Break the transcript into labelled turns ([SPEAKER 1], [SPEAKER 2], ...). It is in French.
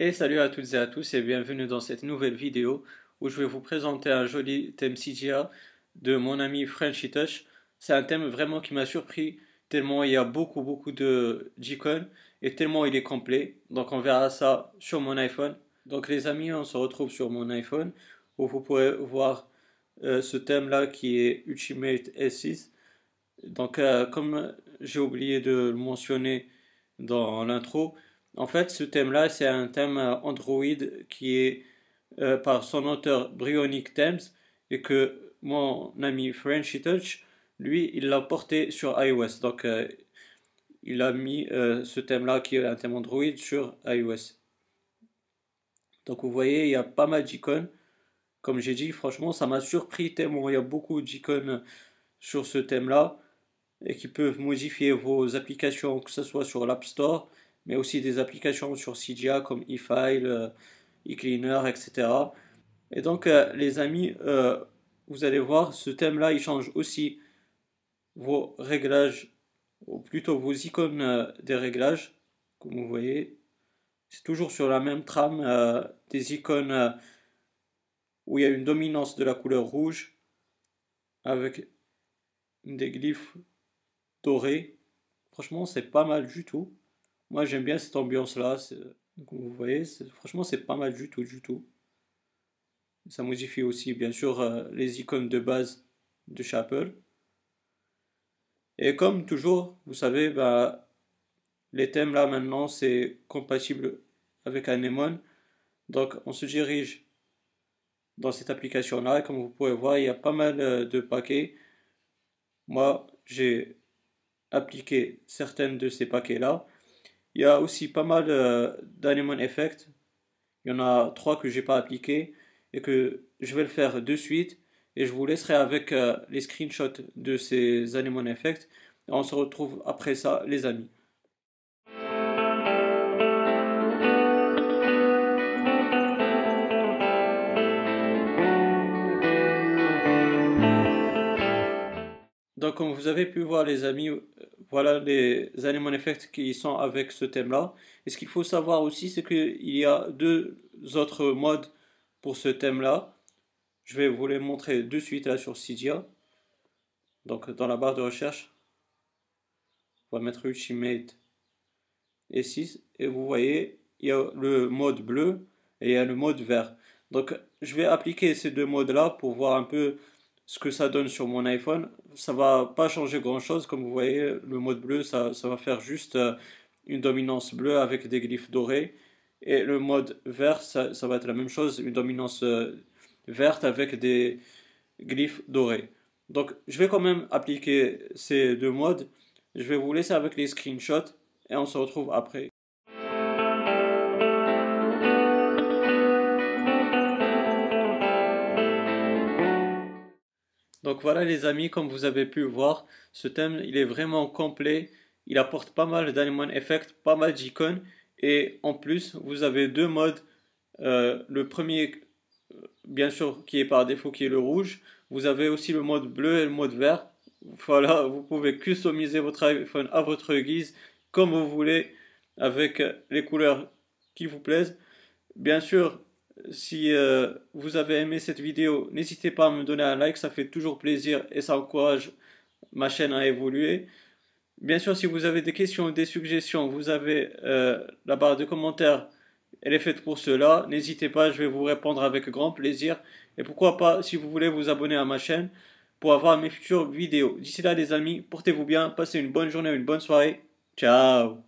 [SPEAKER 1] Et salut à toutes et à tous et bienvenue dans cette nouvelle vidéo où je vais vous présenter un joli thème CGA de mon ami Frenchy Touch. C'est un thème vraiment qui m'a surpris tellement il y a beaucoup beaucoup de icônes et tellement il est complet. Donc on verra ça sur mon iPhone. Donc les amis, on se retrouve sur mon iPhone où vous pourrez voir euh, ce thème là qui est Ultimate S6. Donc euh, comme j'ai oublié de le mentionner dans l'intro, en fait, ce thème-là, c'est un thème euh, Android qui est euh, par son auteur Bryonic Thames et que mon ami Frenchy Touch, lui, il l'a porté sur iOS. Donc, euh, il a mis ce thème-là qui est un thème Android sur iOS. Donc, vous voyez, il y a pas mal d'icônes. Comme j'ai dit, franchement, ça m'a surpris tellement il y a beaucoup d'icônes sur ce thème-là et qui peuvent modifier vos applications, que ce soit sur l'App Store mais aussi des applications sur CGA comme eFile, euh, eCleaner, etc. Et donc, euh, les amis, euh, vous allez voir, ce thème-là, il change aussi vos réglages, ou plutôt vos icônes des réglages, comme vous voyez. C'est toujours sur la même trame des icônes où il y a une dominance de la couleur rouge avec des glyphes dorés. Franchement, c'est pas mal du tout. Moi, j'aime bien cette ambiance-là. Vous voyez, franchement, c'est pas mal du tout, du tout. Ça modifie aussi, bien sûr, euh, les icônes de base de Chapel. Et comme toujours, vous savez, bah, les thèmes là maintenant, c'est compatible avec Anemone. Donc, on se dirige dans cette application-là. Comme vous pouvez voir, il y a pas mal euh, de paquets. Moi, j'ai appliqué certaines de ces paquets-là. Il y a aussi pas mal euh, d'Anemone Effect. Il y en a trois que j'ai pas appliqué et que je vais le faire de suite. Et je vous laisserai avec euh, les screenshots de ces Anemone Effect. On se retrouve après ça, les amis. Donc comme vous avez pu voir les amis, voilà les Anemone Effect qui sont avec ce thème-là. Et ce qu'il faut savoir aussi, c'est qu'il y a deux autres modes pour ce thème-là. Je vais vous les montrer de suite là sur Cydia. Donc dans la barre de recherche, on va mettre Ultimate et 6. Et vous voyez, il y a le mode bleu et il y a le mode vert. Donc je vais appliquer ces deux modes-là pour voir un peu ce que ça donne sur mon iPhone. Ça va pas changer grand chose, comme vous voyez, le mode bleu, ça, ça va faire juste euh, une dominance bleue avec des glyphes dorés. Et le mode vert, ça, ça va être la même chose, une dominance euh, verte avec des glyphes dorés. Donc je vais quand même appliquer ces deux modes. Je vais vous laisser avec les screenshots et on se retrouve après. Donc voilà les amis, comme vous avez pu voir, ce thème il est vraiment complet. Il apporte pas mal d'animal effect, pas mal d'icônes. Et en plus, vous avez deux modes. Euh, le premier, euh, bien sûr, qui est par défaut, qui est le rouge. Vous avez aussi le mode bleu et le mode vert. Voilà, vous pouvez customiser votre iPhone à votre guise, comme vous voulez, avec les couleurs qui vous plaisent. Bien sûr, si euh, vous avez aimé cette vidéo, n'hésitez pas à me donner un like, ça fait toujours plaisir et ça encourage ma chaîne à évoluer. Bien sûr, si vous avez des questions ou des suggestions, vous avez euh, la barre de commentaires, elle est faite pour cela. N'hésitez pas, je vais vous répondre avec grand plaisir. Et pourquoi pas, si vous voulez vous abonner à ma chaîne pour avoir mes futures vidéos. D'ici là, les amis, portez-vous bien, passez une bonne journée, une bonne soirée. Ciao